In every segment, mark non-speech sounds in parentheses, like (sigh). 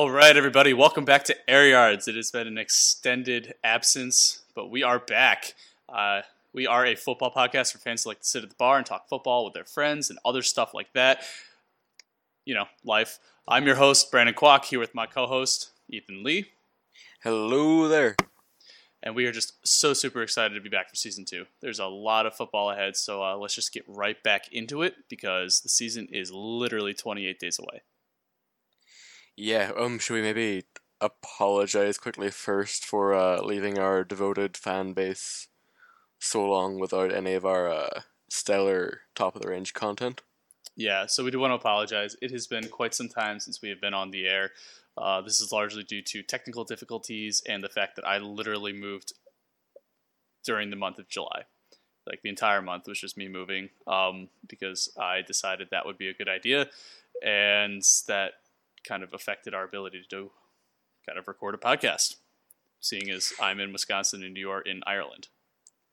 All right, everybody, welcome back to Air Yards. It has been an extended absence, but we are back. Uh, we are a football podcast for fans who like to sit at the bar and talk football with their friends and other stuff like that. You know, life. I'm your host, Brandon Kwok, here with my co host, Ethan Lee. Hello there. And we are just so super excited to be back for season two. There's a lot of football ahead, so uh, let's just get right back into it because the season is literally 28 days away. Yeah, um, should we maybe apologize quickly first for uh, leaving our devoted fan base so long without any of our uh, stellar top of the range content? Yeah, so we do want to apologize. It has been quite some time since we have been on the air. Uh, this is largely due to technical difficulties and the fact that I literally moved during the month of July. Like the entire month was just me moving um, because I decided that would be a good idea, and that kind of affected our ability to do, kind of record a podcast, seeing as I'm in Wisconsin and you are in Ireland.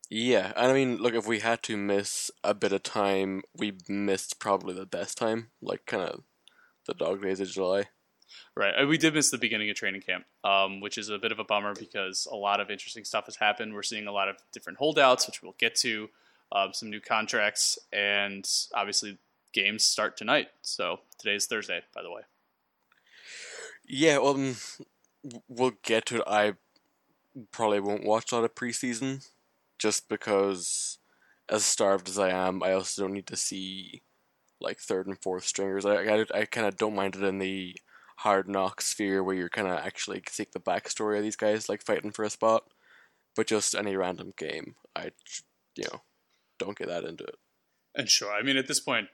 Yeah, and I mean, look, if we had to miss a bit of time, we missed probably the best time, like kind of the dog days of July. Right. Uh, We did miss the beginning of training camp, um, which is a bit of a bummer because a lot of interesting stuff has happened. We're seeing a lot of different holdouts, which we'll get to, um, some new contracts, and obviously games start tonight. So today's Thursday, by the way. Yeah, um, we'll get to it. I probably won't watch a lot of preseason just because, as starved as I am, I also don't need to see like third and fourth stringers. I I, I kind of don't mind it in the hard knock sphere where you're kind of actually seek the backstory of these guys, like fighting for a spot. But just any random game, I you know don't get that into it. And sure, I mean, at this point,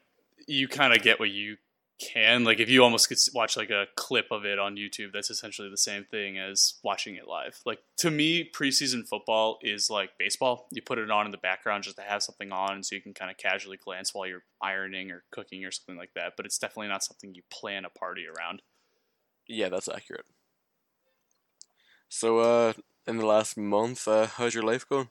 you kind of get what you can. Like, if you almost could watch like a clip of it on YouTube, that's essentially the same thing as watching it live. Like, to me, preseason football is like baseball. You put it on in the background just to have something on so you can kind of casually glance while you're ironing or cooking or something like that. But it's definitely not something you plan a party around. Yeah, that's accurate. So, uh, in the last month, uh, how's your life going?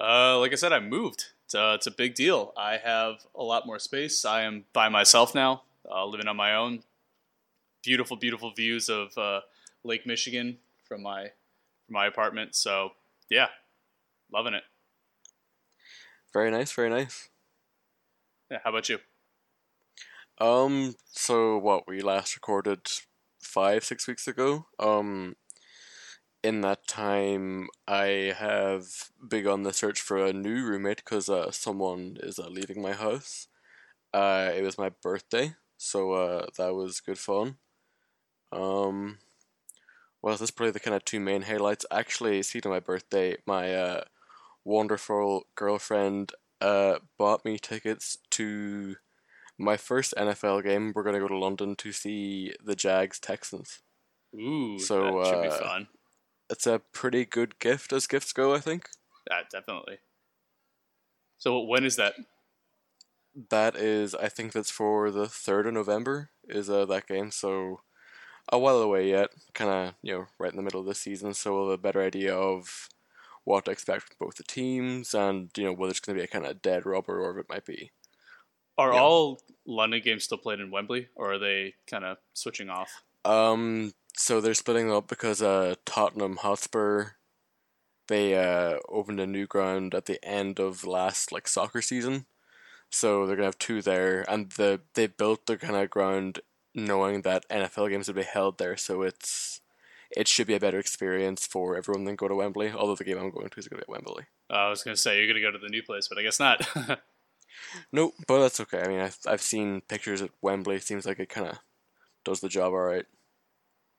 Uh, like I said, I moved. It's a, it's a big deal. I have a lot more space. I am by myself now, uh, living on my own. Beautiful, beautiful views of uh, Lake Michigan from my from my apartment. So yeah, loving it. Very nice, very nice. Yeah, how about you? Um, so what we last recorded five, six weeks ago. Um, in that time, I have begun the search for a new roommate because uh, someone is uh, leaving my house. Uh, it was my birthday, so uh, that was good fun. Um, well, that's probably the kind of two main highlights. Actually, speaking of my birthday, my uh, wonderful girlfriend uh, bought me tickets to my first NFL game. We're gonna go to London to see the Jags Texans. Ooh, So, that should be uh, fun. It's a pretty good gift as gifts go, I think. Yeah, definitely. So when is that? That is, I think that's for the third of November. Is uh, that game? So a while away yet. Kind of you know right in the middle of the season, so we'll have a better idea of what to expect from both the teams, and you know whether it's going to be a kind of dead rubber or if it might be. Are Yeah. all London games still played in Wembley, or are they kind of switching off? Um, so they're splitting up because uh, Tottenham Hotspur, they uh, opened a new ground at the end of last like soccer season, so they're gonna have two there, and the they built the kind of ground knowing that NFL games would be held there, so it's it should be a better experience for everyone than go to Wembley. Although the game I'm going to is gonna be at Wembley. Uh, I was going to say you're going to go to the new place, but I guess not. (laughs) Nope, but that's okay. I mean, I've I've seen pictures at Wembley. Seems like it kind of does the job all right.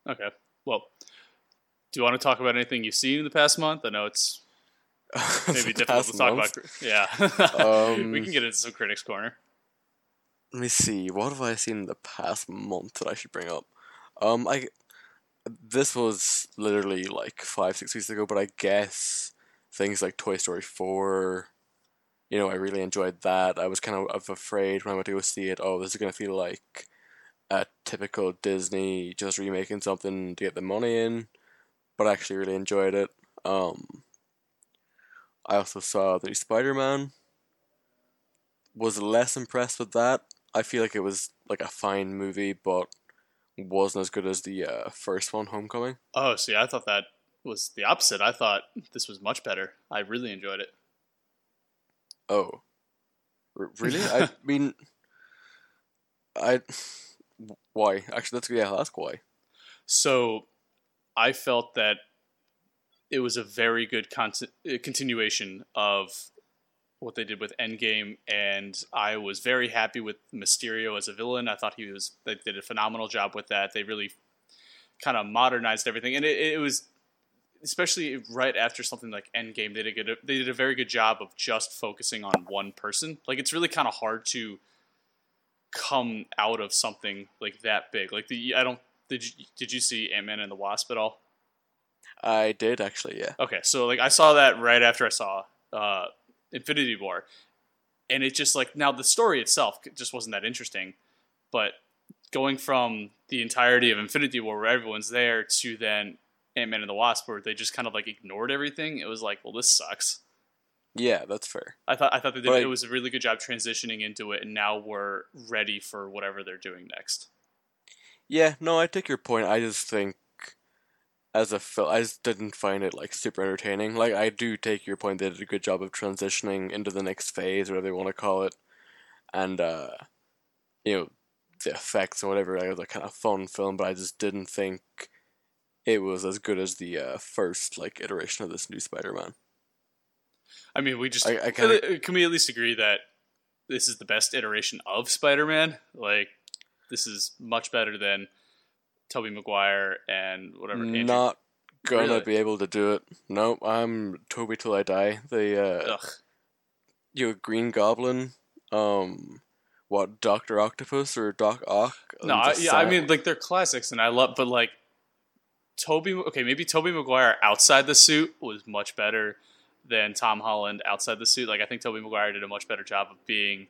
Okay. Well, do you want to talk about anything you've seen in the past month? I know it's (laughs) maybe difficult to talk month? about. Yeah, Um, (laughs) we can get into some critics' corner. Let me see. What have I seen in the past month that I should bring up? Um, I this was literally like five, six weeks ago, but I guess things like Toy Story four. You know, I really enjoyed that. I was kind of afraid when I went to go see it. Oh, this is gonna feel like a typical Disney just remaking something to get the money in, but I actually really enjoyed it. Um, I also saw the Spider Man. Was less impressed with that. I feel like it was like a fine movie, but wasn't as good as the uh, first one, Homecoming. Oh, see, I thought that was the opposite. I thought this was much better. I really enjoyed it. Oh, R- really? I (laughs) mean, I why? Actually, that's yeah. Ask why. So, I felt that it was a very good con- uh, continuation of what they did with Endgame, and I was very happy with Mysterio as a villain. I thought he was they did a phenomenal job with that. They really kind of modernized everything, and it, it was especially right after something like Endgame. They did a good, they did a very good job of just focusing on one person. Like it's really kind of hard to come out of something like that big. Like the I don't did you did you see Ant Man and the Wasp at all? I did actually, yeah. Okay, so like I saw that right after I saw uh, Infinity War, and it just like now the story itself just wasn't that interesting, but going from the entirety of Infinity War where everyone's there to then Ant Man and the Wasp where they just kind of like ignored everything, it was like, well, this sucks. Yeah, that's fair. I thought I thought they did But it was a really good job transitioning into it, and now we're ready for whatever they're doing next. Yeah, no, I take your point. I just think as a film, I just didn't find it like super entertaining. Like I do take your point; they did a good job of transitioning into the next phase, whatever they want to call it, and uh, you know, the effects and whatever. Like, It was a kind of fun film, but I just didn't think it was as good as the uh, first like iteration of this new Spider-Man. I mean, we just I- I kinda- can we at least agree that this is the best iteration of Spider-Man? Like, this is much better than Tobey Maguire and whatever. Andrew- Not gonna Really? be able to do it. Nope, I'm Toby till I die. The uh, Ugh. you know, Green Goblin, um, what Doctor Octopus or Doc Ock? No, I, yeah, I mean, like they're classics, and I love, but like Toby. Okay, maybe Tobey Maguire outside the suit was much better than Tom Holland outside the suit. Like, I think Tobey Maguire did a much better job of being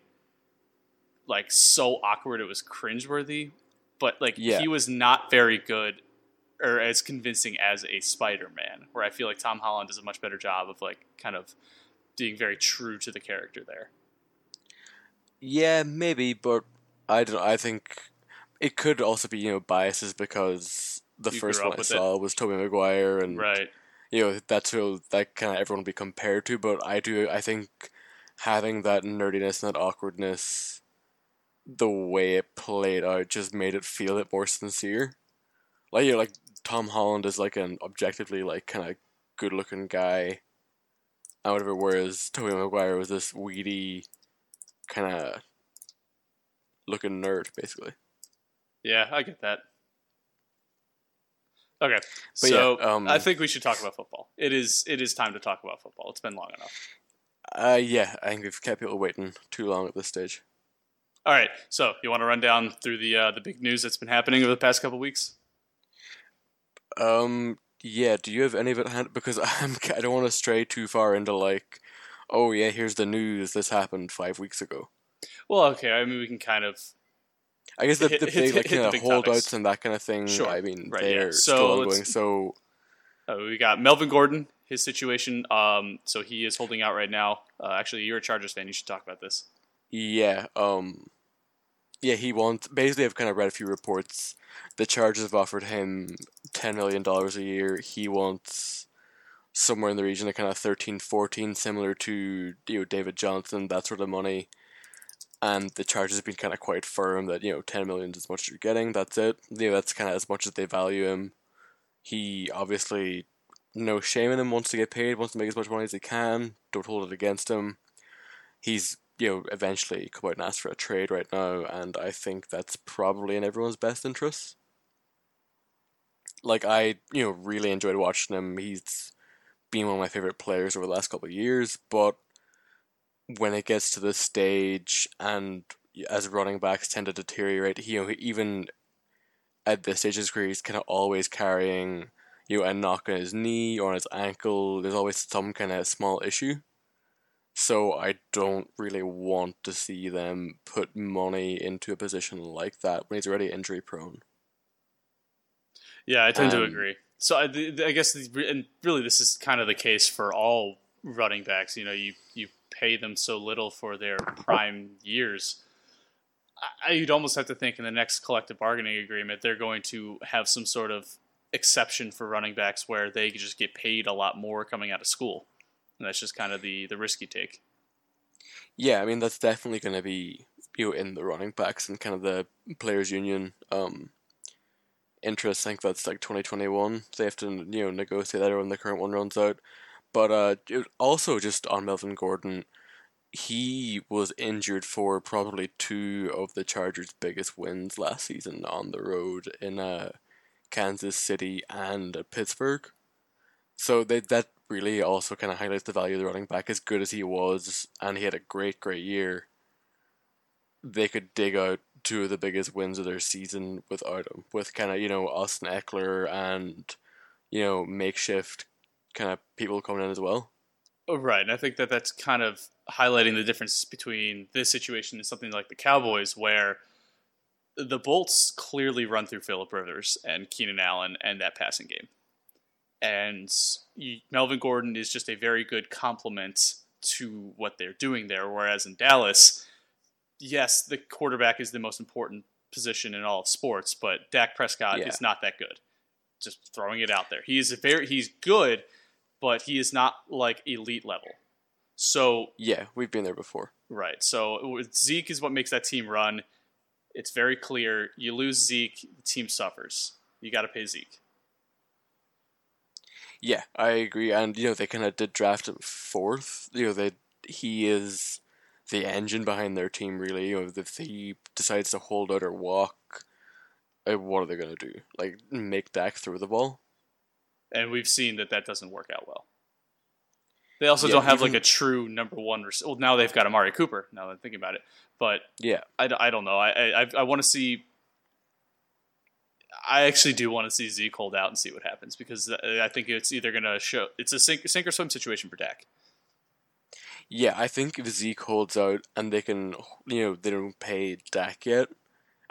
like so awkward it was cringeworthy. But like, Yeah. he was not very good or as convincing as a Spider-Man. Where I feel like Tom Holland does a much better job of like kind of being very true to the character there. yeah, maybe, but I don't. I think it could also be you know biases because the You first one I with it. saw was Tobey Maguire, and Right. You know that's who that kind of everyone will be compared to. But I do. I think having that nerdiness and that awkwardness, the way it played out, just made it feel it more sincere. Like you know, like Tom Holland is like an objectively like kind of good looking guy, and whatever. Whereas Tobey Maguire was this weedy, kind of looking nerd, basically. Yeah, I get that. Okay, But so yeah, um, I think we should talk about football. It is it is time to talk about football. It's been long enough. Uh, yeah, I think we've kept people waiting too long at this stage. All right, so you want to run down through the uh, the big news that's been happening over the past couple weeks? Um, yeah. Do you have any of it? Hand- because (laughs) I'm I don't want to stray too far into like, oh yeah, here's the news. This happened five weeks ago. Well, okay. I mean, we can kind of I guess the, Hit- the hit- big like hit of big holdouts topics. and that kind of thing. Sure. I mean, Right, they're So still ongoing. So uh, we got Melvin Gordon. His situation. Um, so he is holding out right now. Uh, actually, you're a Chargers fan. You should talk about this. yeah, um, yeah, he wants. Basically, I've kind of read a few reports. The Chargers have offered him ten million dollars a year. He wants somewhere in the region of kind of 13, 14, similar to you know David Johnson, that sort of money. And the Chargers have been kind of quite firm that you know ten million is as much as you're getting. That's it. You know that's kind of as much as they value him. He obviously no shame in him. Wants to get paid. Wants to make as much money as he can. Don't hold it against him. He's you know eventually come out and ask for a trade right now, and I think that's probably in everyone's best interest. Like I you know really enjoyed watching him. He's been one of my favorite players over the last couple of years, but when it gets to this stage and as running backs tend to deteriorate, you know, even at this stage of his career, he's kind of always carrying, you know, a knock on his knee or on his ankle. There's always some kind of small issue. So I don't really want to see them put money into a position like that when he's already injury prone. Yeah, I tend to Um, agree. So I, I guess, the, and really, this is kind of the case for all running backs. You know, you you pay them so little for their prime years, I, you'd almost have to think in the next collective bargaining agreement they're going to have some sort of exception for running backs where they just get paid a lot more coming out of school. And that's just kind of the the risky take. Yeah, I mean that's definitely going to be you know in the running backs and kind of the players union um interest. I think that's like twenty twenty one. They have to you know negotiate that when the current one runs out. But uh, also just on Melvin Gordon, he was injured for probably two of the Chargers' biggest wins last season on the road in uh, Kansas City and Pittsburgh. So they, that really also kind of highlights the value of the running back. As good as he was, and he had a great, great year, they could dig out two of the biggest wins of their season without him. With kind of, you know, Austin Ekeler and, you know, makeshift kind of people coming in as well. Oh, right, and I think that that's kind of highlighting the difference between this situation and something like the Cowboys, where the Bolts clearly run through Philip Rivers and Keenan Allen and that passing game, and Melvin Gordon is just a very good complement to what they're doing there. Whereas in Dallas, yes, the quarterback is the most important position in all of sports, but Dak Prescott yeah. is not that good. Just throwing it out there, he is very he's good but he is not like elite level. So yeah, we've been there before. Right. So Zeke is what makes that team run. It's very clear. You lose Zeke, the team suffers. You got to pay Zeke. Yeah, I agree. And you know they kind of did draft him fourth. You know they he is the engine behind their team. Really, you know if he decides to hold out or walk, uh, what are they gonna do? Like make Dak throw the ball? And we've seen that that doesn't work out well. They also yeah, don't have even, like a true number one. Rec- well, now they've got Amari Cooper. Now that I'm thinking about it, but yeah, I, I don't know. I I, I want to see. I actually do want to see Zeke hold out and see what happens because I think it's either going to show it's a sink, sink or swim situation for Dak. Yeah, I think if Zeke holds out and they can, you know, they don't pay Dak yet,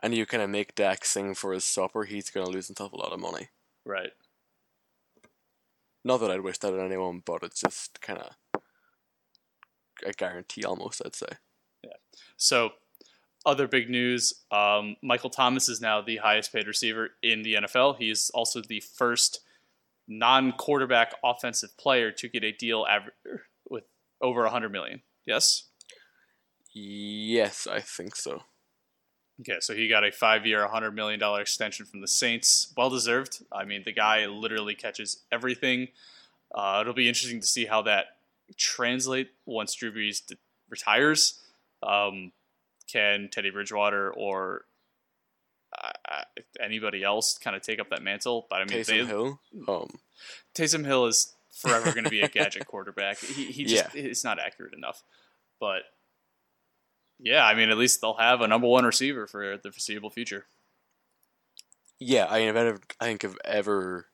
and you kind of make Dak sing for his supper, he's going to lose himself a lot of money. Right. Not that I'd wish that on anyone, but it's just kind of a guarantee almost, I'd say. Yeah. So, other big news um, Michael Thomas is now the highest paid receiver in the NFL. He is also the first non quarterback offensive player to get a deal with over 100 million. Yes? Yes, I think so. Okay, so he got a five-year, $100 million extension from the Saints. Well deserved. I mean, the guy literally catches everything. Uh, it'll be interesting to see how that translate once Drew Brees retires. Um, can Teddy Bridgewater or uh, uh anybody else kind of take up that mantle? But I mean, Taysom they, Hill. Um. Taysom Hill is forever going to be a gadget (laughs) quarterback. He, he just yeah. it's not accurate enough. But yeah, I mean, at least they'll have a number one receiver for the foreseeable future. Yeah, I mean, I've I think I've ever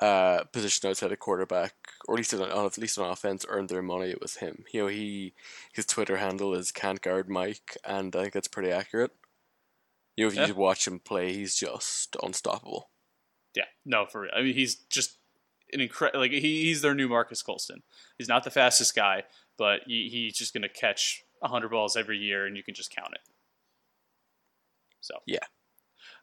uh, positioned outside a quarterback, or at least on, at least on offense, earned their money. It was him. You know, he his Twitter handle is can't guard Mike, and I think that's pretty accurate. You know, if you yeah. watch him play, he's just unstoppable. Yeah, no, for real. I mean, he's just an incredible. Like he, he's their new Marques Colston. He's not the fastest guy, but he, he's just going to catch 100 balls every year and you can just count it. So, yeah.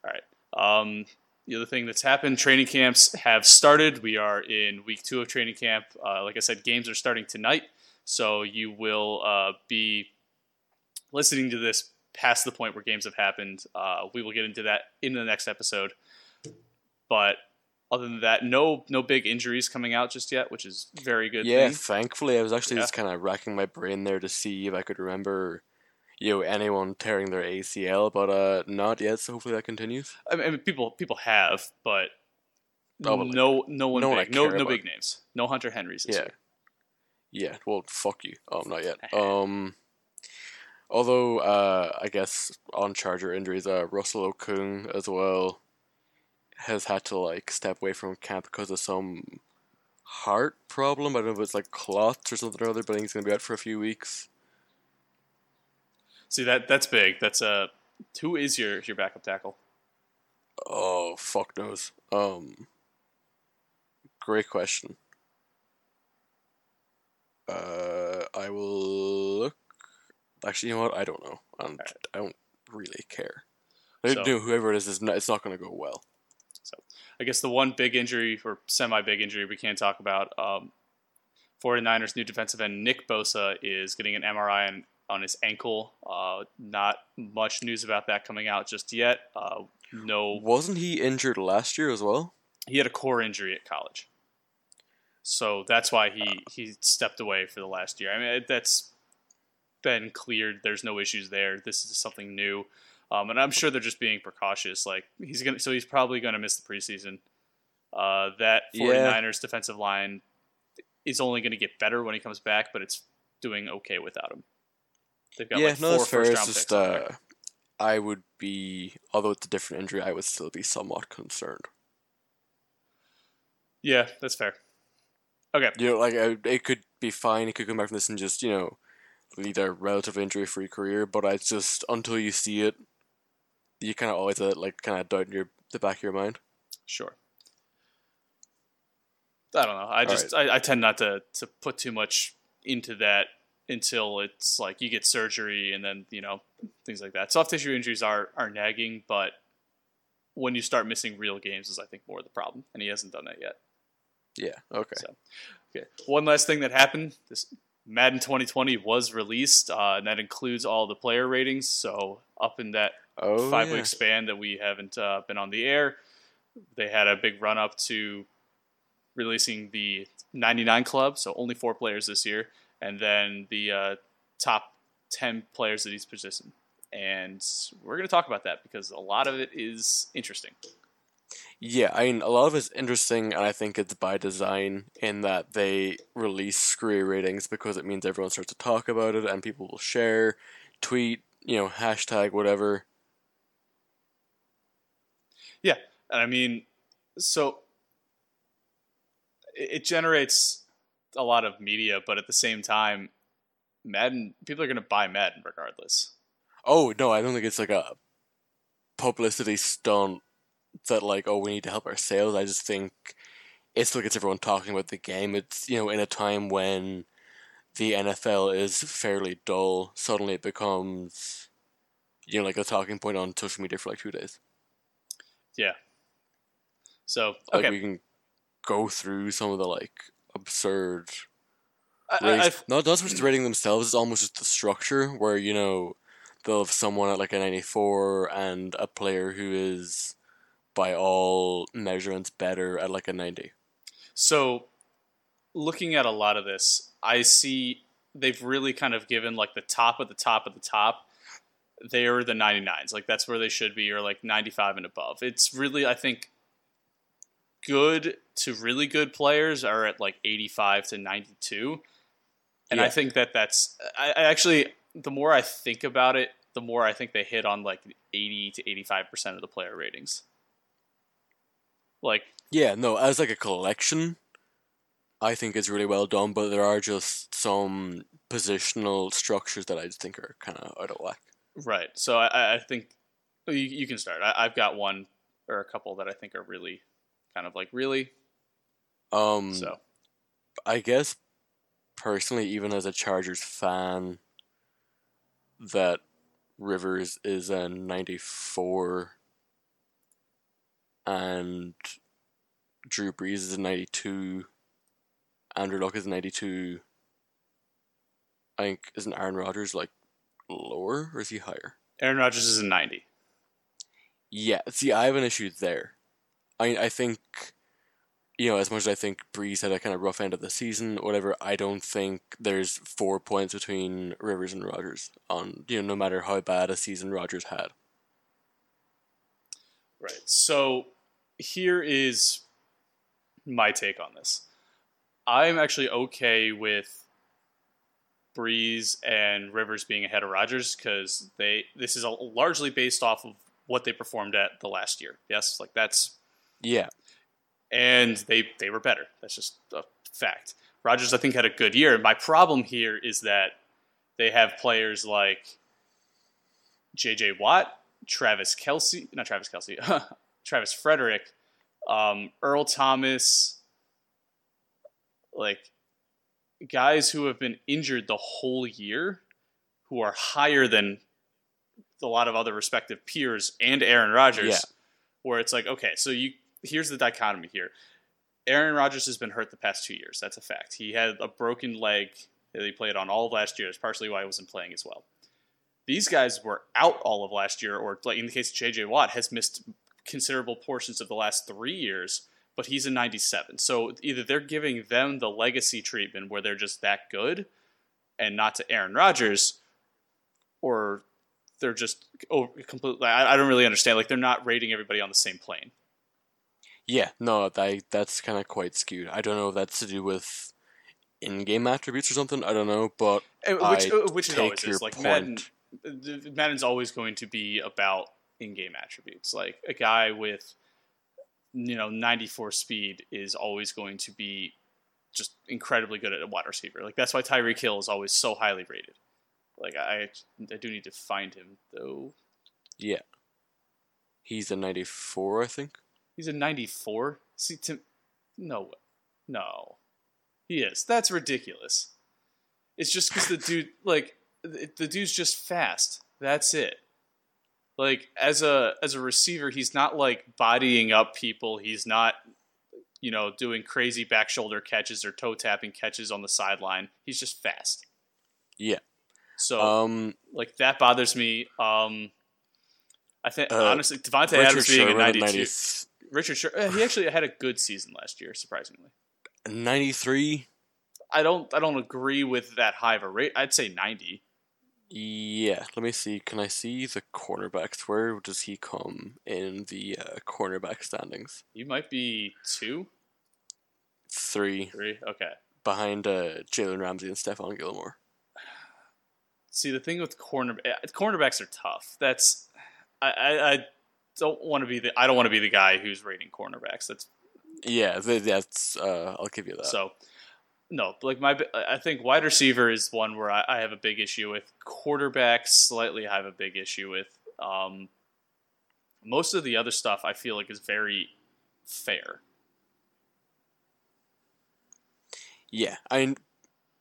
All right. Um, the other thing that's happened, training camps have started. We are in week two of training camp. Uh, like I said, games are starting tonight. So you will uh, be listening to this past the point where games have happened. Uh, we will get into that in the next episode. But other than that, no no big injuries coming out just yet, which is very good. Yeah, thing. thankfully, I was actually yeah. just kind of racking my brain there to see if I could remember, you know, anyone tearing their ACL, but uh, not yet. So hopefully that continues. I mean, people people have, but Probably. no no one no big, no no big names, no Hunter Henrys yeah. year. Yeah, well, fuck you. Oh, not yet. (laughs) um, although uh, I guess on Charger injuries, uh, Russell Okung as well has had to like step away from camp because of some heart problem. I don't know if it's like clots or something or other, but I think he's gonna be out for a few weeks. See that that's big. That's a uh, who is your your backup tackle? Oh fuck knows. Um, great question. Uh, I will look. Actually, you know what? I don't know. Right. I don't really care. I so- So, whoever it is, is not, it's not going to go well. I guess the one big injury or semi big injury we can't talk about. Um, 49ers new defensive end Nick Bosa is getting an MRI on, on his ankle. Uh, not much news about that coming out just yet. Uh, no, Wasn't he injured last year as well? he had a core injury at college, so that's why he he stepped away for the last year. I mean, that's been cleared. There's no issues there. This is something new. Um, and I'm sure they're just being precautious. Like he's gonna, so he's probably gonna miss the preseason. Uh, that 49ers defensive line is only gonna get better when he comes back, but it's doing okay without him. They've got yeah, like no, four that's fair. It's round just uh, I would be, although it's a different injury, I would still be somewhat concerned. yeah, that's fair. Okay, You know, like it could be fine. He could come back from this and just you know lead a relatively injury-free career. But I just until you see it, you kind of always uh, like kind of doubt in your the back of your mind. sure. I don't know. I just I, I tend not to to put too much into that until it's like you get surgery and then you know things like that. Soft tissue injuries are are nagging, but when you start missing real games is I think more the problem, and he hasn't done that yet. Yeah. Okay. So, okay. One last thing that happened: this Madden 2020 was released, uh, and that includes all the player ratings. So up in that Oh, five yeah. week span that we haven't uh, been on the air. They had a big run up to releasing the 99 club, so only four players this year, and then the uh, top 10 players at each position. And we're going to talk about that because a lot of it is interesting. Yeah, I mean, a lot of it's interesting, and I think it's by design in that they release screwy ratings because it means everyone starts to talk about it, and people will share, tweet, you know, hashtag whatever. Yeah, and I mean, so it it generates a lot of media, but at the same time, Madden people are going to buy Madden regardless. Oh no, I don't think it's like a publicity stunt that like, oh, we need to help our sales. I just think it's still gets everyone talking about the game. It's you know, in a time when the NFL is fairly dull, suddenly it becomes you know like a talking point on social media for like two days. Yeah. So Like okay, we can go through some of the like absurd I, I, ratings. I've- no, not so much the rating themselves. It's almost just the structure where you know they'll have someone at like a ninety four and a player who is by all measurements better at like a ninety. So, looking at a lot of this, I see they've really kind of given like the top of the top of the top. They're the 99s. Like that's where they should be, or like 95 and above. It's really, I think, good to really good players are at like 85 to 92. And I think that that's, I, I actually, the more I think about it, the more I think they hit on like 80 to 85% of the player ratings. Like, Yeah, no, as like a collection, I think it's really well done. But there are just some positional structures that I just think are kind of out of whack. Right. So I, I think you, you can start. I, I've got one or a couple that I think are really kind of like really. Um, So I guess personally, even as a Chargers fan, that Rivers is a 94 and Drew Brees is a 92. Andrew Luck is a 92. I think, isn't Aaron Rodgers like lower or is he higher? Aaron Rodgers is a 90. Yeah, see, I have an issue there. I I think, you know, as much as I think Brees had a kind of rough end of the season, whatever, I don't think there's four points between Rivers and Rodgers on, you know, no matter how bad a season Rodgers had. Right. So here is my take on this. I'm actually okay with Brees and Rivers being ahead of Rodgers because they this is a, largely based off of what they performed at the last year. Yes, like that's Yeah, and they they were better. That's just a fact. Rodgers, I think, had a good year. My problem here is that they have players like J.J. Watt, Travis Kelce, not Travis Kelce, (laughs) Travis Frederick, um, Earl Thomas, like guys who have been injured the whole year, who are higher than a lot of other respective peers and Aaron Rodgers, Yeah. where it's like, okay, so you here's the dichotomy here. Aaron Rodgers has been hurt the past two years. That's a fact. He had a broken leg that he played on all of last year. That's partially why he wasn't playing as well. These guys were out all of last year, or like in the case of JJ Watt, has missed considerable portions of the last three years, but he's a 97. So either they're giving them the legacy treatment where they're just that good and not to Aaron Rodgers, or they're just oh, completely. I, I don't really understand. Like they're not rating everybody on the same plane. Yeah, no, that that's kind of quite skewed. I don't know if that's to do with in-game attributes or something. I don't know, but Uh, Which, I uh, which it take always your is. Like point. Madden, Madden's always going to be about in-game attributes. Like a guy with you know 94 speed is always going to be just incredibly good at a wide receiver. Like that's why Tyreek Hill is always so highly rated. Like I, I do need to find him though. yeah, he's a ninety-four, I think. He's a 94. See, to, no, no, he is. That's ridiculous. It's just because the dude, like, the dude's just fast. That's it. Like as a as a receiver, he's not like bodying up people. He's not, you know, doing crazy back shoulder catches or toe tapping catches on the sideline. He's just fast. Yeah. So Um, like that bothers me. Um, I think Uh, honestly, Devontae Richard Adams being a Sherman at 92. 90 Richard Sher- uh, he actually had a good season last year, surprisingly. 93. I don't I don't agree with that high of a rate. I'd say 90. Yeah, let me see. Can I see the cornerbacks? Where does he come in the uh, cornerback standings? You might be two, three, three. Okay. behind uh, Jalen Ramsey and Stephon Gilmore. See, the thing with corner eh, cornerbacks are tough. That's I, I, I don't want to be the I don't want to be the guy who's rating cornerbacks. That's Yeah, that's. Uh, I'll give you that. So, no, like my, I think wide receiver is one where I, I have a big issue with. Quarterback, slightly, I have a big issue with. Um, most of the other stuff I feel like is very fair. Yeah, I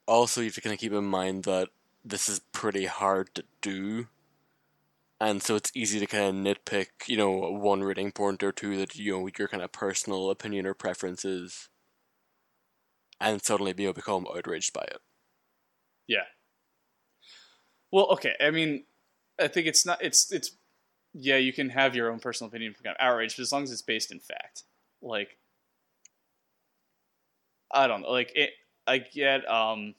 also you have to kind of keep in mind that this is pretty hard to do, and so it's easy to kind of nitpick, you know, one rating point or two that you know your kind of personal opinion or preferences, and suddenly be become outraged by it. Yeah. Well, okay. I mean, I think it's not. It's it's. Yeah, you can have your own personal opinion from kind of outrage, but as long as it's based in fact, like, I don't know. Like, it, I get. um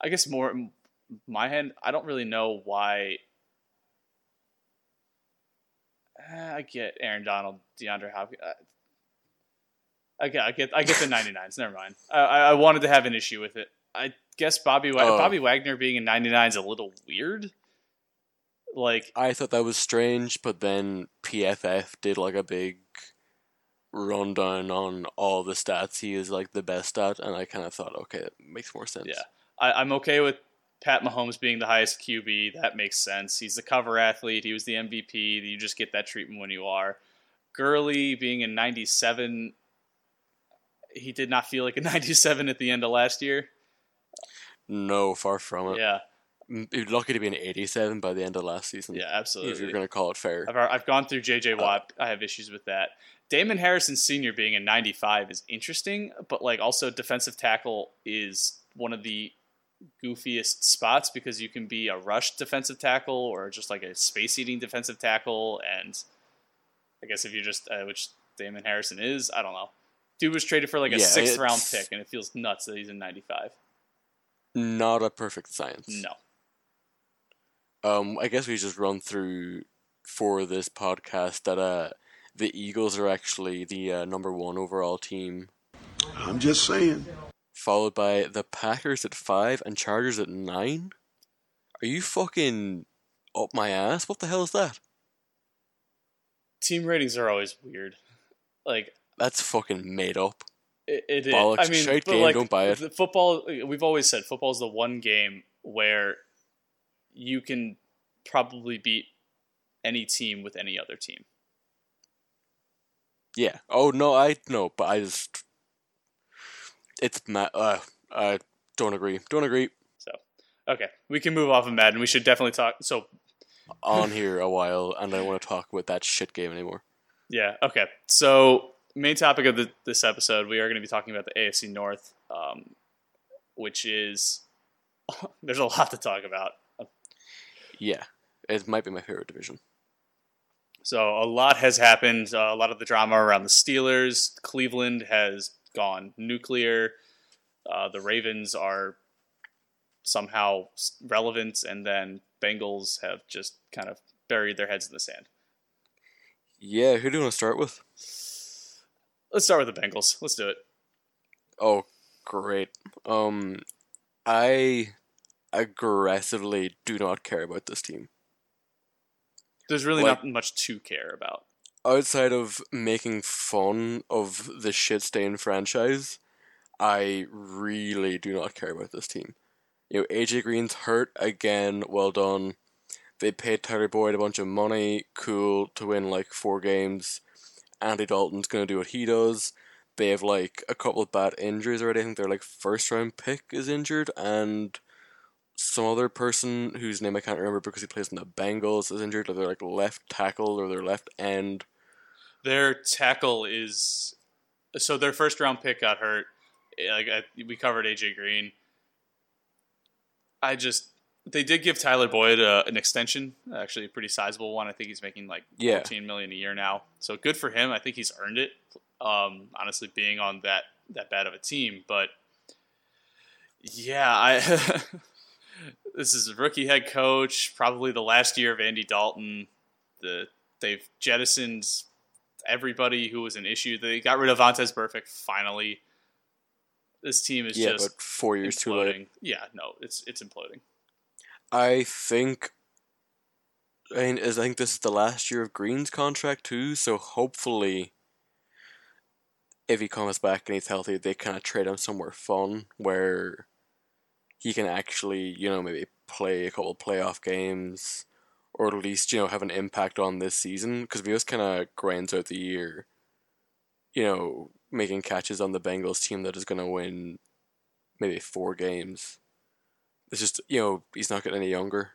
I guess more my hand. I don't really know why. Eh, I get Aaron Donald, DeAndre Hopkins. Uh, I get, I get, the 99s. Never mind. I, I wanted to have an issue with it. I guess Bobby Wa- Oh. Bobby Wagner being a 99 is a little weird. Like, I thought that was strange, but then PFF did like a big rundown on all the stats he is like the best at, and I kind of thought, okay, it makes more sense. Yeah. I, I'm okay with Pat Mahomes being the highest QB. That makes sense. He's the cover athlete. He was the MVP. You just get that treatment when you are. Gurley being a 97. He did not feel like a (laughs) 97 at the end of last year. No, far from it. Yeah. You're lucky to be an 87 by the end of last season. Yeah, absolutely. If you're going to call it fair. I've, I've gone through JJ Watt. I have issues with that. Damon Harrison Sr. being a 95 is interesting, but like also defensive tackle is one of the goofiest spots because you can be a rush defensive tackle or just like a space eating defensive tackle. And I guess if you're just, uh, which Damon Harrison is, I don't know. Dude was traded for like a Yeah, sixth round pick, and it feels nuts that he's in 95. Not a perfect science. No. Um, I guess we just run through for this podcast that uh, the Eagles are actually the uh, number one overall team, I'm just saying. followed by the Packers at five and Chargers at nine. Are you fucking up my ass? What the hell is that? Team ratings are always weird. Like, That's fucking made up. It, it is. I mean, but game, like, don't buy it. the Football. We've always said football is the one game where you can probably beat any team with any other team. Yeah. Oh no, I no, but I just it's ma- uh, I don't agree. Don't agree. So, Okay, we can move off of Madden. We should definitely talk. So on here a while, and I don't want to talk about that shit game anymore. (laughs) Yeah. Okay. So main topic of the, this episode, we are going to be talking about the AFC North, um, which is (laughs) there's a lot to talk about. Yeah, it might be my favorite division. So a lot has happened. Uh, a lot of the drama around the Steelers. Cleveland has gone nuclear. Uh, the Ravens are somehow relevant, and then Bengals have just kind of buried their heads in the sand. Yeah, who do you want to start with? Let's start with the Bengals. Let's do it. Oh, great. Um, I aggressively do not care about this team. There's really Like- not much to care about. Outside of making fun of the shit stained franchise, I really do not care about this team. You know, AJ Green's hurt again, well done. They paid Tyler Boyd a bunch of money, cool, to win like four games. Andy Dalton's gonna do what he does. They have like a couple of bad injuries already. I think their like first round pick is injured, and some other person whose name I can't remember because he plays in the Bengals is injured. Or their like left tackle or their left end. Their tackle is so their first round pick got hurt. Like I, we covered AJ Green. I just they did give Tyler Boyd uh, an extension, actually a pretty sizable one. I think he's making like Yeah. 14 million a year now. So good for him. I think he's earned it. Um, honestly, being on that that bad of a team, but yeah, I (laughs) this is a rookie head coach, probably the last year of Andy Dalton. The they've jettisoned everybody who was an issue. They got rid of Vontaze Burfict finally. This team is yeah, just but four years too late. Yeah, no, it's it's imploding. I think. I mean, I think this is the last year of Green's contract too. So hopefully, if he comes back and he's healthy, they kind of trade him somewhere fun where he can actually, you know, maybe play a couple playoff games, or at least you know have an impact on this season. Because he just kind of grinds out the year, you know, making catches on the Bengals team that is going to win maybe four games. It's just you know he's not getting any younger.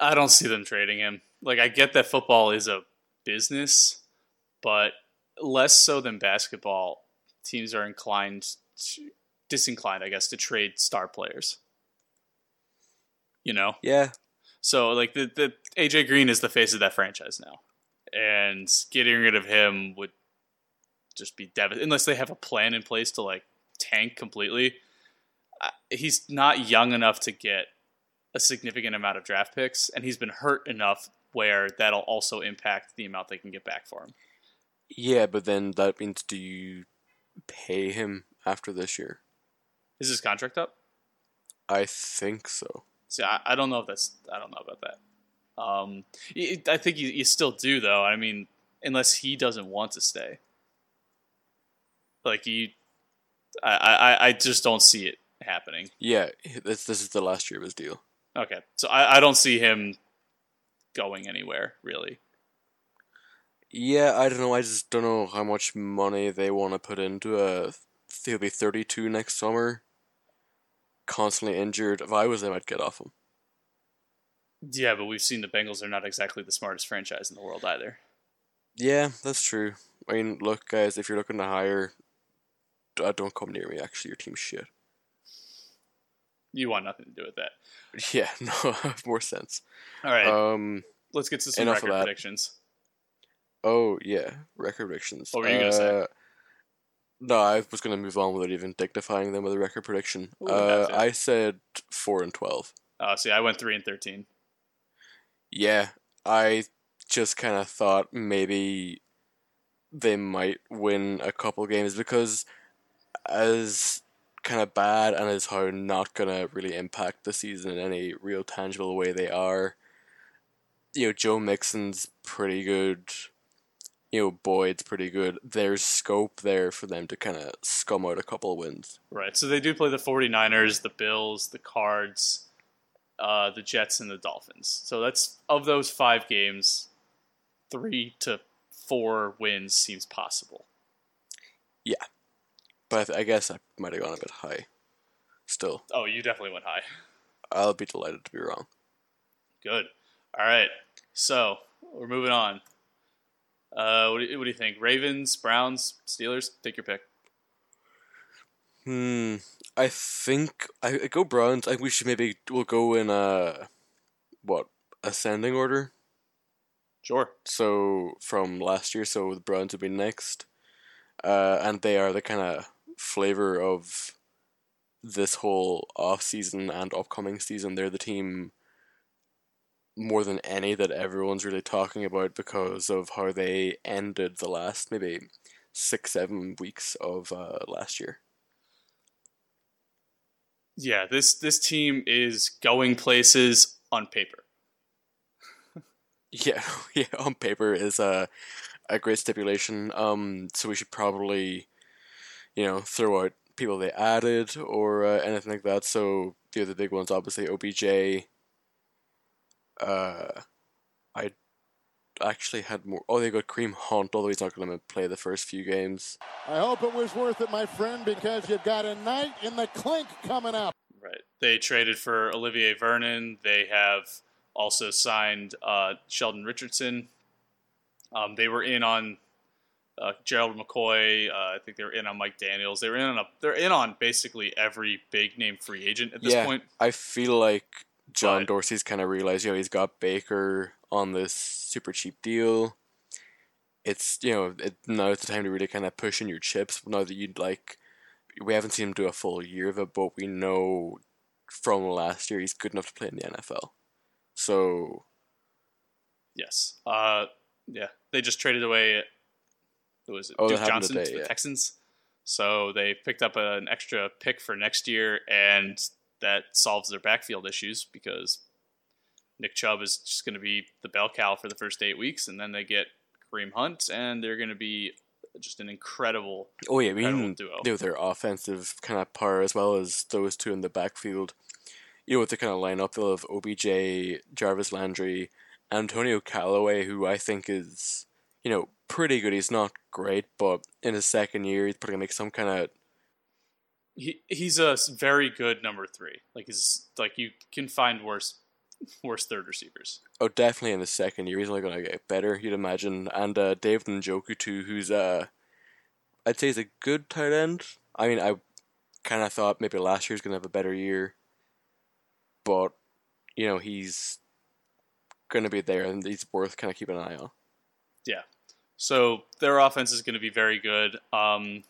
I don't see them trading him. Like I get that football is a business, but less so than basketball. Teams are inclined, to, disinclined, I guess, to trade star players. You know, Yeah, so like the the AJ Green is the face of that franchise now, and getting rid of him would just be devastating unless they have a plan in place to like tank completely. He's not young enough to get a significant amount of draft picks, and he's been hurt enough where that'll also impact the amount they can get back for him. yeah, but then that means do you pay him after this year? Is his contract up? I think so. See, I, I don't know if that's I don't know about that. Um, I think you, you still do though. I mean, unless he doesn't want to stay. Like you, I, I, I just don't see it happening. Yeah, this this is the last year of his deal. Okay, so I, I don't see him going anywhere really. Yeah, I don't know. I just don't know how much money they want to put into a. He'll be thirty-two next summer. Constantly injured. If I was him, I'd get off him. Yeah, but we've seen the Bengals are not exactly the smartest franchise in the world either. Yeah, that's true. I mean, look, guys, if you're looking to hire, uh, don't come near me. Actually, your team's shit. You want nothing to do with that. (laughs) Yeah, (laughs) no, more sense. All right, Um. let's get to some record predictions. Oh yeah, record predictions. What were you gonna say? Uh, No, I was gonna move on without even dignifying them with a record prediction. Ooh, uh. I said four and twelve. Uh, see, I went three and thirteen. Yeah, I just kind of thought maybe they might win a couple games because as kind of bad and as how not gonna really impact the season in any real tangible way they are. You know, Joe Mixon's pretty good. You know, Boyd's pretty good. There's scope there for them to kind of scum out a couple wins. Right. So they do play the 49ers, the Bills, the Cards, uh, the Jets, and the Dolphins. So that's of those five games, three to four wins seems possible. But I, th- I guess I might have gone a bit high. still. Oh, you definitely went high. I'll be delighted to be wrong. Good. All right. So we're moving on. Uh, what do, you, what do you think? Ravens, Browns, Steelers? Take your pick. Hmm. I think I, I go Browns. I think we should maybe we'll go in uh what ascending order. Sure. So from last year, so the Browns would be next, uh, and they are the kind of flavor of this whole off season and upcoming season. They're the team more than any that everyone's really talking about because of how they ended the last maybe six seven weeks of uh, last year. Yeah, this this team is going places on paper. Yeah, (laughs) yeah. On paper is a a great stipulation. Um, so we should probably, you know, throw out people they added or uh, anything like that. So the other big ones, obviously OBJ. Uh, I actually had more. Oh, they got Kareem Hunt, although he's not going to play the first few games. I hope it was worth it, my friend, because you've got a night in the clink coming up. Right. They traded for Olivier Vernon. They have also signed uh, Sheldon Richardson. Um, they were in on uh, Gerald McCoy. Uh, I think they were in on Mike Daniels. They were in on a, they're in on basically every big name free agent at this yeah, point. I feel like John But- Dorsey's kind of realized, you know, he's got Baker on this super cheap deal. It's you know, it, now it's the time to really kind of push in your chips. Now that you'd like, we haven't seen him do a full year of it, but we know from last year he's good enough to play in the NFL. So Yes. Uh, yeah. They just traded away. Who was? Oh, Duke Johnson today, to the yeah. Texans. So they picked up an extra pick for next year, and that solves their backfield issues because Nick Chubb is just going to be the bell cow for the first eight weeks, and then they get Kareem Hunt, and they're going to be just an incredible. Oh yeah, we Incredible mean duo. you know, their offensive kind of power as well as those two in the backfield. You know, with the kind of lineup they'll have OBJ, Jarvis Landry, Antonio Callaway, who I think is you know pretty good. He's not great, but in his second year, he's probably gonna make some kind of He he's a very good number three. Like he's like you can find worse worse third receivers. oh definitely in his second year, he's only gonna get better. You'd imagine, and uh, David Njoku too, who's uh, I'd say he's a good tight end. I mean, I kind of thought maybe last year's gonna have a better year, but you know he's gonna be there, and he's worth kind of keeping an eye on. Yeah. So their offense is going to be very good. Um,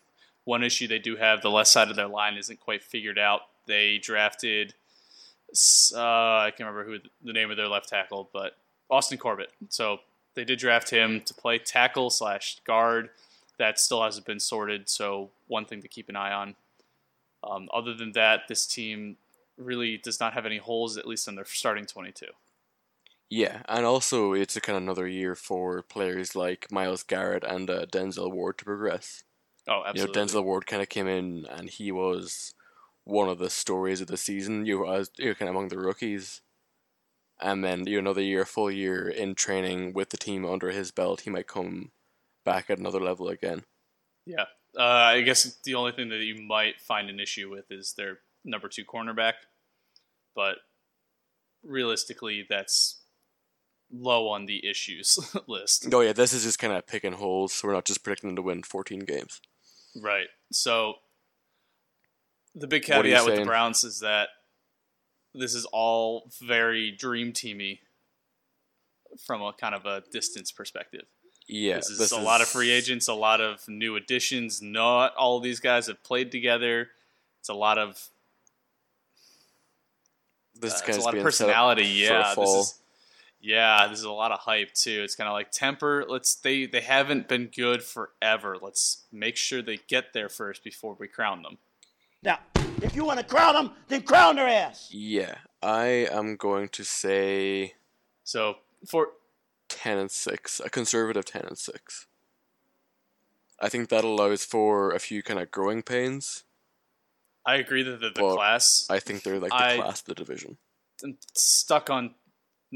one issue they do have, the left side of their line isn't quite figured out. They drafted uh, I can't remember who the name of their left tackle, but Austin Corbett. So they did draft him to play tackle slash guard. That still hasn't been sorted. So one thing to keep an eye on. Um, other than that, this team really does not have any holes, at least in their starting 22. Yeah, and also it's a kind of another year for players like Myles Garrett and uh, Denzel Ward to progress. Oh, absolutely. You know, Denzel Ward kind of came in and he was one of the stories of the season. You as you know, kind of among the rookies, and then you know another year, full year in training with the team under his belt, he might come back at another level again. Yeah. Uh, I guess the only thing that you might find an issue with is their number two cornerback. But realistically, that's low on the issues (laughs) list. Oh yeah, this is just kind of picking holes. So we're not just predicting them to win 14 games. Right. So the big What are you caveat with the? Browns is that this is all very dream teamy from a kind of a distance perspective. Yeah, this is a lot of free agents, a lot of new additions. Not all of these guys have played together. It's a lot of This uh, is a lot of being set up personality. Yeah, this is yeah, this is a lot of hype too. It's kind of like temper. Let's they they haven't been good forever. Let's make sure they get there first before we crown them. Now, if you want to crown them, then crown their ass. Yeah, I am going to say So for 10 and 6, a conservative 10 and 6. I think that allows for a few kind of growing pains. I agree that the, the Well, class I think they're like the I- class of the division. I'm stuck on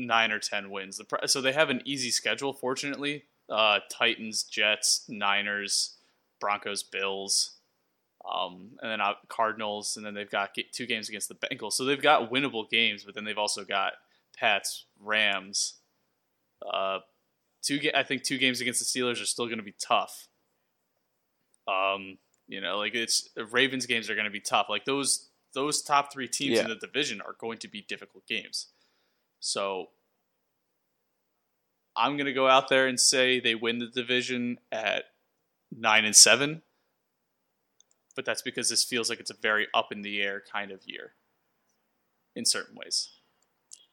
nine or ten wins. So they have an easy schedule. Fortunately, uh, Titans, Jets, Niners, Broncos, Bills. Um, and then uh, Cardinals, and then they've got two games against the Bengals. So they've got winnable games, but then they've also got Pats, Rams. Uh, two, ga- I think two games against the Steelers are still going to be tough. Um, you know, like it's Ravens games are going to be tough. Like those those top three teams Yeah. in the division are going to be difficult games. So I'm going to go out there and say they win the division at nine and seven. But that's because this feels like it's a very up in the air kind of year in certain ways.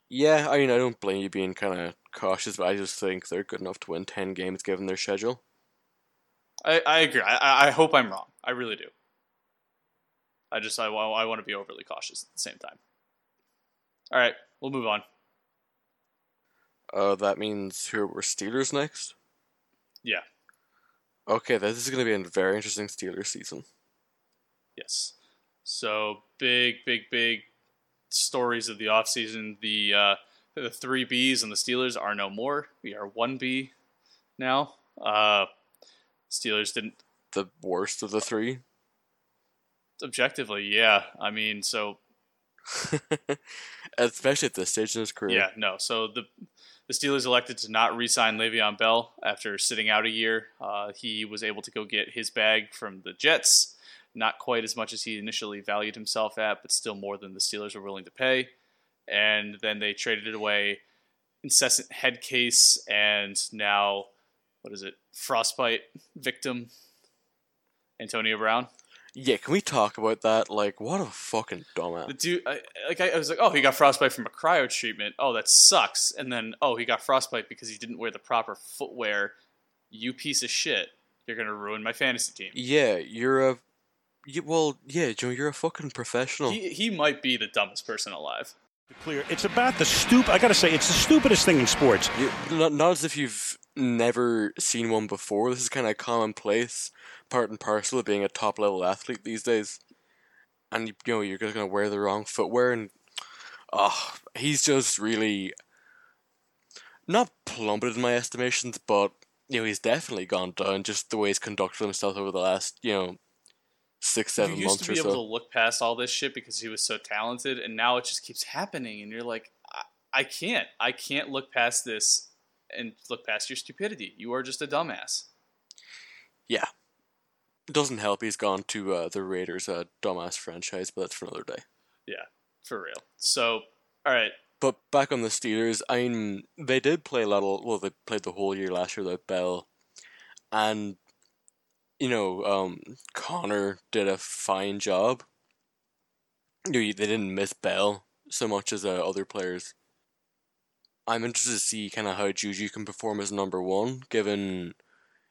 Yeah, I mean, I don't blame you being kind of cautious, but I just think they're good enough to win 10 games given their schedule. I, I agree. I- I, hope I'm wrong. I really do. I just I, I want to be overly cautious at the same time. All right, we'll move on. Uh, that means who we're Steelers next? Yeah. Okay, this is going to be a very interesting Steelers season. Yes. So big, big, big stories of the offseason. The uh, the three Bs and the Steelers are no more. We are one B now. Uh, Steelers didn't The worst of the three. objectively, yeah. I mean, so (laughs) Especially at this stage in his career. yeah, no. So the the Steelers elected to not re-sign Le'Veon Bell after sitting out a year. Uh, he was able to go get his bag from the Jets. Not quite as much as he initially valued himself at, but still more than the Steelers were willing to pay. And then they traded it away. Incessant head case, and now what is it? Frostbite victim, Antonio Brown. Yeah, can we talk about that? Like, what a fucking dumbass. The dude, I, like I, I was like, oh, he got frostbite from a cryo treatment. Oh, that sucks. And then, oh, he got frostbite because he didn't wear the proper footwear. You piece of shit! You're gonna ruin my fantasy team. Yeah, you're a. You, well, yeah, Joe, you're a fucking professional. He he might be the dumbest person alive. Clear. It's about the stupid. I gotta say, it's the stupidest thing in sports. You, not, not as if you've never seen one before. This is kind of commonplace, part and parcel of being a top level athlete these days. And you, know you're just gonna wear the wrong footwear, and oh, he's just really not plummeted in my estimations, but you know he's definitely gone down. Just the way he's conducted himself over the last you know six seven you used to be able so. to look past all this shit because he was so talented, and now it just keeps happening, and you're like, I, I can't, I can't look past this and look past your stupidity. You are just a dumbass. Yeah. It doesn't help he's gone to uh, the Raiders, uh, dumbass franchise, but that's for another day. Yeah, for real. So, all right, But back on the Steelers, I mean, they did play a lot of, well, they played the whole year last year without Bell. And, you know, um, Conner did a fine job. You—they didn't miss Bell so much as uh, other players. I'm interested to see kind of how Juju can perform as number one, given,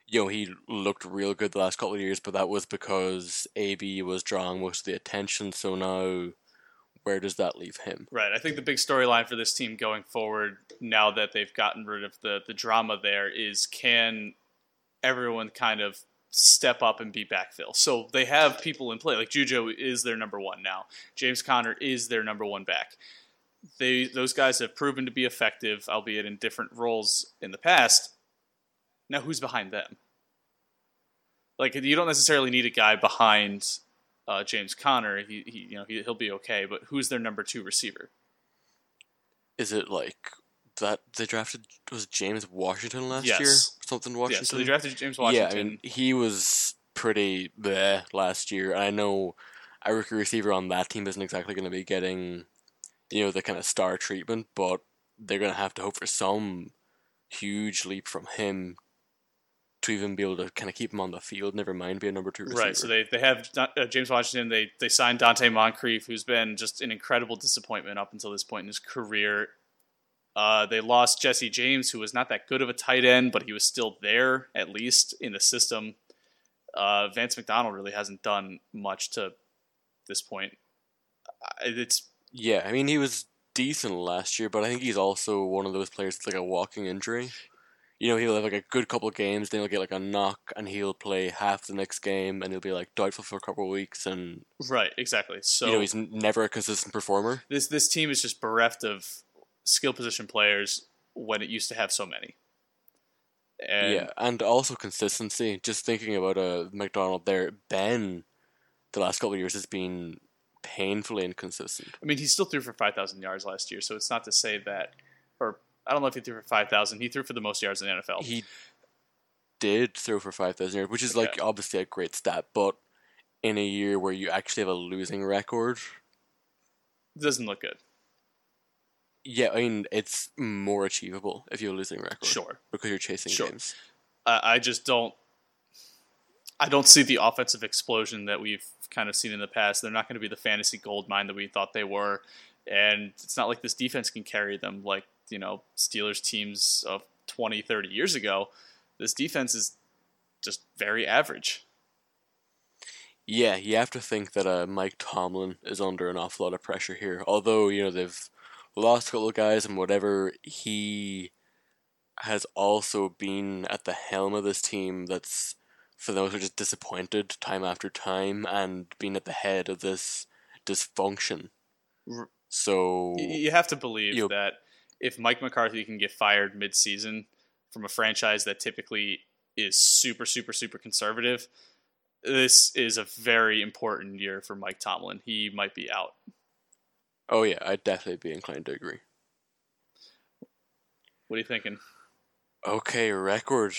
you know, he looked real good the last couple of years, but that was because AB was drawing most of the attention. So now, where does that leave him? Right. I think the big storyline for this team going forward, now that they've gotten rid of the, the drama there, is can everyone kind of step up and be backfill? So they have people in play. Like Juju is their number one now. James Conner is their number one back. They those guys have proven to be effective, albeit in different roles in the past. Now who's behind them? Like you don't necessarily need a guy behind uh, James Conner. He, he you know he, he'll be okay, but who's their number two receiver? Is it like that they drafted was James Washington last Yes. year? Something Washington. Yeah, so they drafted James Washington. Yeah, I mean he was pretty bleh last year. And I know a rookie receiver on that team isn't exactly going to be getting, you know, the kind of star treatment, but they're going to have to hope for some huge leap from him to even be able to kind of keep him on the field. Never mind be a number two receiver. right. So they they have uh, James Washington. They they signed Donte Moncrief, who's been just an incredible disappointment up until this point in his career. Uh, they lost Jesse James, who was not that good of a tight end, but he was still there at least in the system. Uh, Vance McDonald really hasn't done much to this point. It's Yeah, I mean he was decent last year, but I think he's also one of those players that's like a walking injury. You know, he'll have like a good couple of games, then he'll get like a knock, and he'll play half the next game, and he'll be like doubtful for a couple of weeks, and right, exactly. So you know he's never a consistent performer. this this team is just bereft of skill position players when it used to have so many. And yeah, and also consistency. Just thinking about uh, McDonald there, Ben the last couple of years has been painfully inconsistent. I mean, he still threw for 5,000 yards last year, so it's not to say that, or I don't know if he threw for 5,000. He threw for the most yards in the NFL. He did throw for 5,000 yards, which is like obviously a great stat, but in a year where you actually have a losing record, doesn't look good. Yeah, I mean, it's more achievable if you're losing record. Sure. Because you're chasing Sure. games. I I just don't. I don't see the offensive explosion that we've kind of seen in the past. They're not going to be the fantasy gold mine that we thought they were, and it's not like this defense can carry them like you know Steelers teams of 20, 30 years ago. This defense is just very average. Yeah, you have to think that uh, Mike Tomlin is under an awful lot of pressure here. Although, you know, they've lost a couple of guys and whatever, he has also been at the helm of this team that's, for those who are just disappointed time after time and been at the head of this dysfunction. So, You have to believe You- that if Mike McCarthy can get fired mid-season from a franchise that typically is super, super, super conservative, this is a very important year for Mike Tomlin. He might be out. Oh yeah, I'd definitely be inclined to agree. What are you thinking? Okay, record.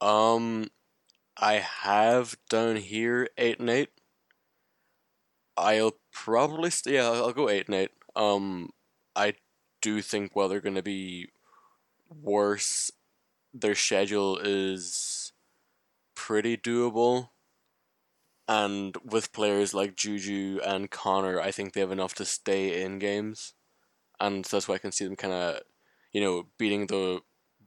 Um, I have down here eight and eight. I'll probably st- yeah, I'll go eight and eight. Um, I do think while they're gonna be worse, their schedule is pretty doable. And with players like Juju and Conner, I think they have enough to stay in games, and so that's why I can see them kind of, you know, beating the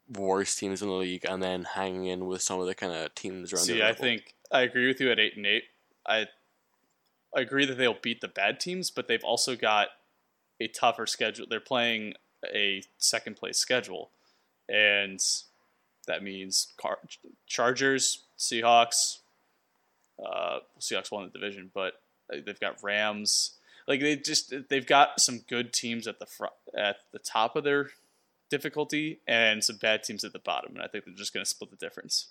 worst teams in the league and then hanging in with some of the kind of teams around. See, I think I agree with you at eight and eight. I I agree that they'll beat the bad teams, but they've also got a tougher schedule. They're playing a second place schedule, and that means Car- Chargers, Seahawks. Uh, Seahawks won the division, but they've got Rams. Like they just they've got some good teams at the front at the top of their difficulty, and some bad teams at the bottom, and I think they're just going to split the difference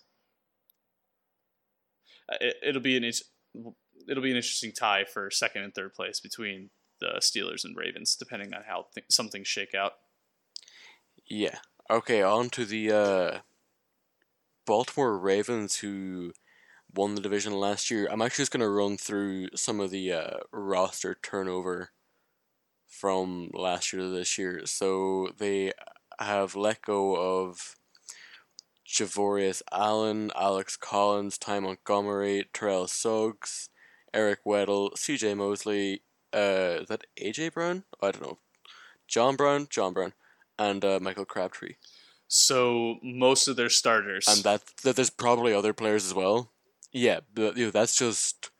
uh, it, it'll be an it'll be an interesting tie for second and third place between the Steelers and Ravens, depending on how th- some things shake out. Yeah. Okay, on to the uh, Baltimore Ravens who won the division last year. I'm actually just going to run through some of the uh, roster turnover from last year to this year. So they have let go of Javorius Allen, Alex Collins, Ty Montgomery, Terrell Suggs, Eric Weddle, CJ Mosley, uh, is that AJ Brown? I don't know. John Brown, John Brown, and uh, Michael Crabtree. So most of their starters, And that, that there's probably other players as well. Yeah, but you know, that's just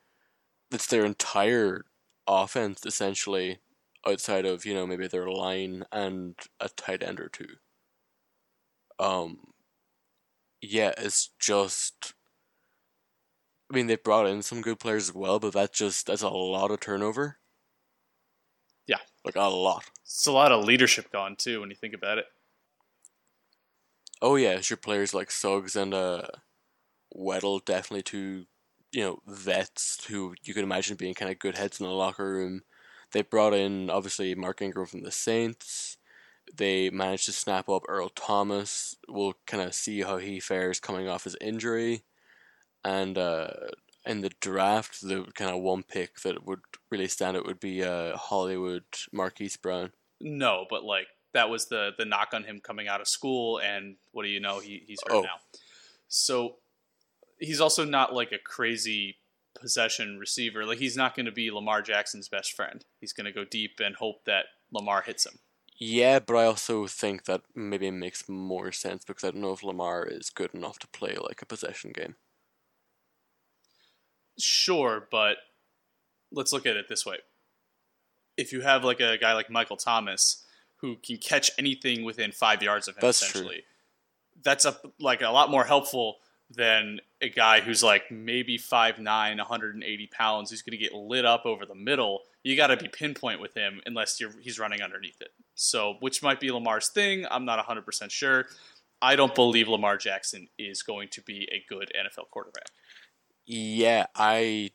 that's their entire offense essentially outside of, you know, maybe their line and a tight end or two. Um yeah, it's just I mean, they brought in some good players as well, but that just that's a lot of turnover. Yeah. Like a lot. it's a lot of leadership gone too when you think about it. Oh yeah, it's your players like Suggs and uh Weddle definitely two, you know, vets who you can imagine being kind of good heads in the locker room. They brought in obviously Mark Ingram from the Saints. They managed to snap up Earl Thomas. We'll kind of see how he fares coming off his injury. And uh, in the draft, the kind of one pick that would really stand out would be uh, Hollywood Marquise Brown. No, but like that was the the knock on him coming out of school, and what do you know? He he's hurt Oh. now. So he's also not like a crazy possession receiver. Like he's not going to be Lamar Jackson's best friend. He's going to go deep and hope that Lamar hits him. Yeah, but I also think that maybe it makes more sense because I don't know if Lamar is good enough to play like a possession game. Sure, but let's look at it this way. If you have like a guy like Michael Thomas who can catch anything within five yards of him, That's true. essentially, that's a like a lot more helpful than a guy who's like maybe 5'9", 180 pounds, who's going to get lit up over the middle. You got to be pinpoint with him unless he's running underneath it. So, which might be Lamar's thing. I'm not 100% sure. I don't believe Lamar Jackson is going to be a good NFL quarterback. Yeah, I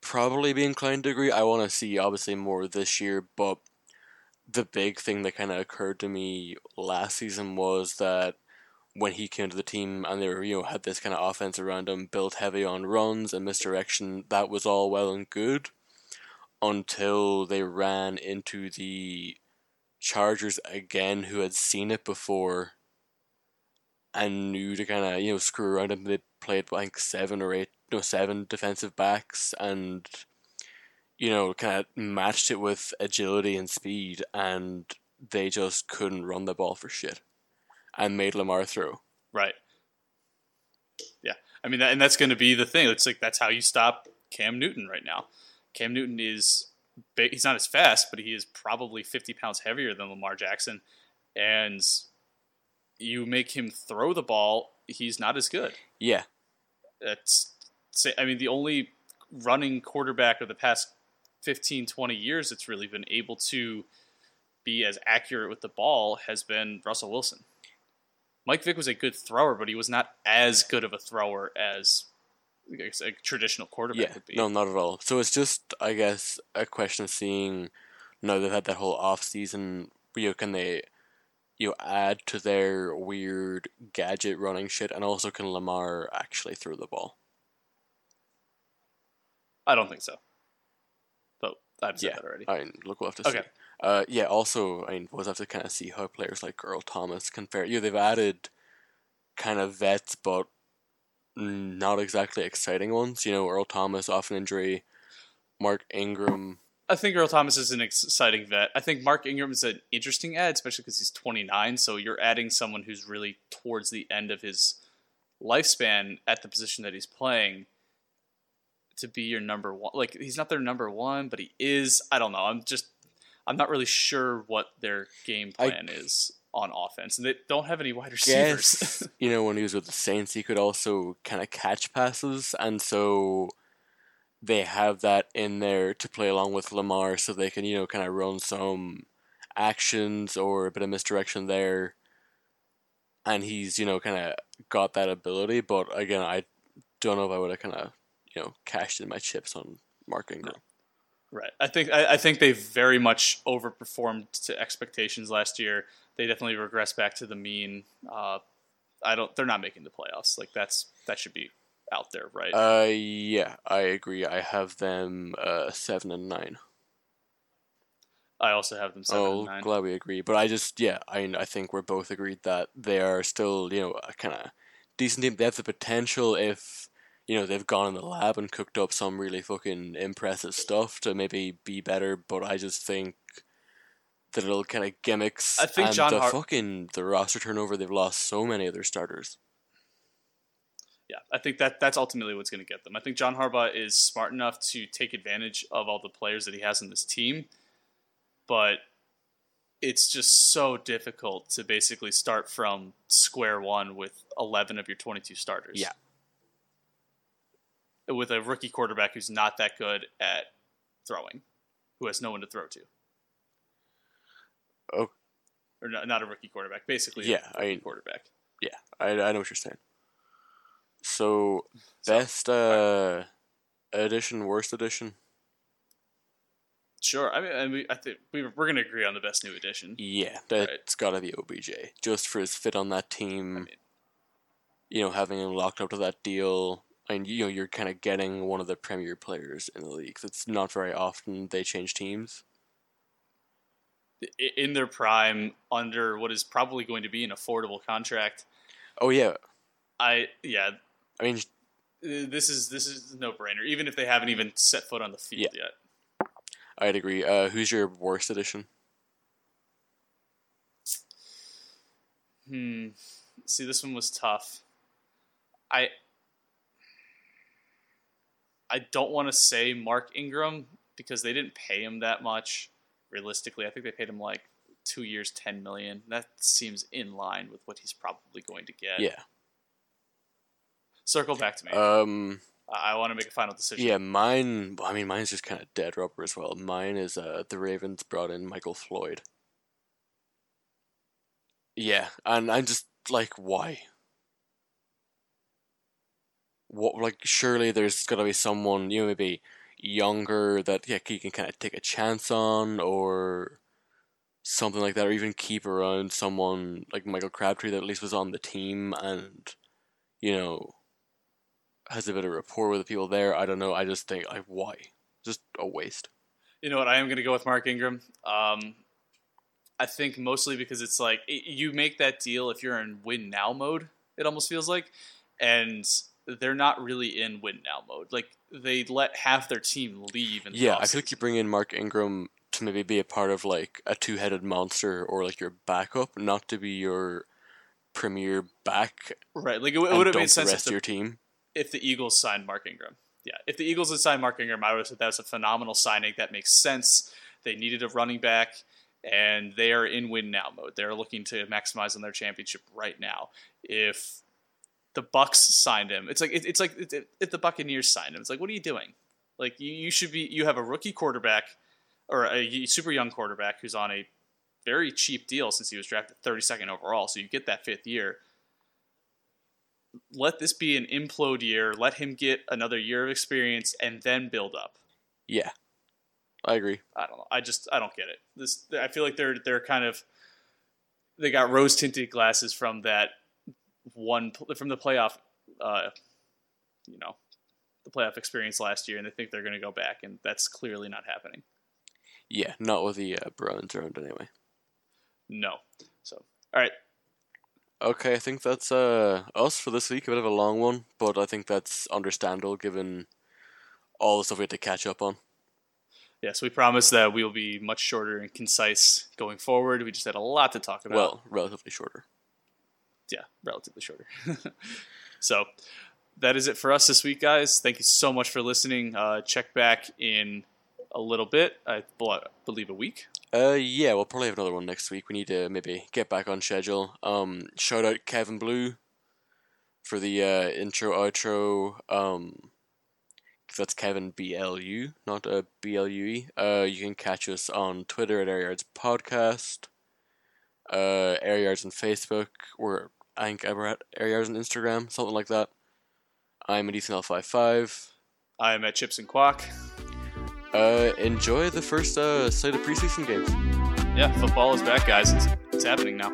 probably be inclined to agree. I want to see obviously more this year, but the big thing that kind of occurred to me last season was that when he came to the team and they were you know had this kind of offense around him, built heavy on runs and misdirection, that was all well and good until they ran into the Chargers again, who had seen it before and knew to kind of you know screw around and they played like seven or eight no seven defensive backs and you know kind of matched it with agility and speed and they just couldn't run the ball for shit and made Lamar throw. Right. Yeah, I mean, that, and that's going to be the thing. It's like that's how you stop Cam Newton right now. Cam Newton is big, he's not as fast, but he is probably 50 pounds heavier than Lamar Jackson, and you make him throw the ball, he's not as good. Yeah, That's I mean, the only running quarterback of the past 15, 20 years that's really been able to be as accurate with the ball has been Russell Wilson. Mike Vick was a good thrower, but he was not as good of a thrower as a traditional quarterback yeah, would be. no, not at all. So it's just, I guess, a question of seeing. Now they've had that whole off season. You know, can they, you know, add to their weird gadget running shit, and also can Lamar actually throw the ball? I don't think so. But I've said yeah, that already. I mean, look, we'll have to Okay. see. Uh, yeah. Also, I mean, we'll have to kind of see how players like Earl Thomas compare. Know, they've added kind of vets, but not exactly exciting ones. You know, Earl Thomas off an injury, Mark Ingram. I think Earl Thomas is an exciting vet. I think Mark Ingram is an interesting ad, especially because he's 29. So you're adding someone who's really towards the end of his lifespan at the position that he's playing to be your number one. Like he's not their number one, but he is. I don't know. I'm just I'm not really sure what their game I- plan is on offense, and they don't have any wide receivers. Yes, (laughs) you know, when he was with the Saints, he could also kind of catch passes, and so they have that in there to play along with Lamar, so they can you know kind of run some actions or a bit of misdirection there, and he's you know kind of got that ability. But again, I don't know if I would have kind of you know cashed in my chips on Mark Ingram. Right. I think I, I think they very much overperformed to expectations last year. They definitely regressed back to the mean. Uh, I don't. They're not making the playoffs. Like that's that should be out there, right? Uh, yeah, I agree. I have them uh seven and nine. I also have them seven oh, and nine. glad we agree. But I just, yeah, I, I think we're both agreed that they are still, you know, a kind of decent team. They have the potential if, you know, they've gone in the lab and cooked up some really fucking impressive stuff to maybe be better. But I just think the little kind of gimmicks I think and John the Har- fucking the roster turnover, they've lost so many of their starters. Yeah, I think that that's ultimately what's going to get them. I think John Harbaugh is smart enough to take advantage of all the players that he has in this team, but it's just so difficult to basically start from square one with 11 of your 22 starters. Yeah. With a rookie quarterback who's not that good at throwing, who has no one to throw to. Oh. Or not, not a rookie quarterback, basically. Yeah, a I mean- quarterback. Yeah, I, I know what you're saying. So, So- best uh, edition, worst edition? Sure. I mean, I, mean, I think we, we're going to agree on the best new addition. Yeah, that's gotta be OBJ. Just for his fit on that team, mean- you know, having him locked up to that deal, and you know, you're kind of getting one of the premier players in the league. It's not very often they change teams. in their prime under what is probably going to be an affordable contract. Oh yeah, I yeah, I mean, uh, this is this is no brainer. Even if they haven't even set foot on the field yet. I'd agree. Uh, who's your worst edition? Hmm. See, this one was tough. I I don't want to say Mark Ingram because they didn't pay him that much. Realistically, I think they paid him like two years, ten million. That seems in line with what he's probably going to get. Yeah. Circle back to me. Um. I, want to make a final decision. Yeah, mine. I mean, mine's just kind of dead rubber as well. Mine is uh, the Ravens brought in Michael Floyd. Yeah, and I'm just like, why? What like surely there's got to be someone you know maybe younger that yeah he can kind of take a chance on or something like that, or even keep around someone like Michael Crabtree that at least was on the team and you know has a bit of rapport with the people there. I don't know. I just think like why, just a waste. You know what? I am going to go with Mark Ingram. Um, I think mostly because it's like it, you make that deal if you're in win now mode. It almost feels like, and they're not really in win now mode. Like they let half their team leave. In Yeah, I feel like you bring in Mark Ingram to maybe be a part of like a two-headed monster or like your backup, not to be your premier back. right. Like it, it would have made sense the if rest the, your team. if the Eagles signed Mark Ingram. Yeah, if the Eagles had signed Mark Ingram, I would have said that was a phenomenal signing. That makes sense. They needed a running back, and they are in win now mode. They're looking to maximize on their championship right now. If the Bucks signed him, it's like it, it's like it, if the Buccaneers signed him, it's like what are you doing? Like you, you should be. You have a rookie quarterback or a super young quarterback who's on a very cheap deal since he was drafted 32nd overall. So you get that fifth year let this be an implode year. Let him get another year of experience and then build up. Yeah, I agree. I don't know. I just I don't get it. This I feel like they're they're kind of they got rose tinted glasses from that one from the playoff, uh, you know, the playoff experience last year, and they think they're going to go back, and that's clearly not happening. Yeah, not with the uh, Browns around anyway. No. So all right, Okay, I think that's uh us for this week. A bit of a long one, but I think that's understandable given all the stuff we had to catch up on. yes, we promise that we will be much shorter and concise going forward. We just had a lot to talk about. Well, relatively shorter. Yeah, relatively shorter. (laughs) so that is it for us this week, guys. Thank you so much for listening. Uh, check back in a little bit. I believe a week. Uh, yeah, we'll probably have another one next week. We need to maybe get back on schedule. Um, shout out Kevin Blu for the uh, intro outro. Um, that's Kevin B L U, not uh, B L U E. Uh, you can catch us on Twitter at Air Yards Podcast, uh, Air Yards on Facebook. We're I think we're at Air Yards on Instagram, something like that. I'm at Ethan55. I am at Chips and Quack. Uh, enjoy the first uh, slate of preseason games. Yeah, football is back, guys. It's, it's happening now.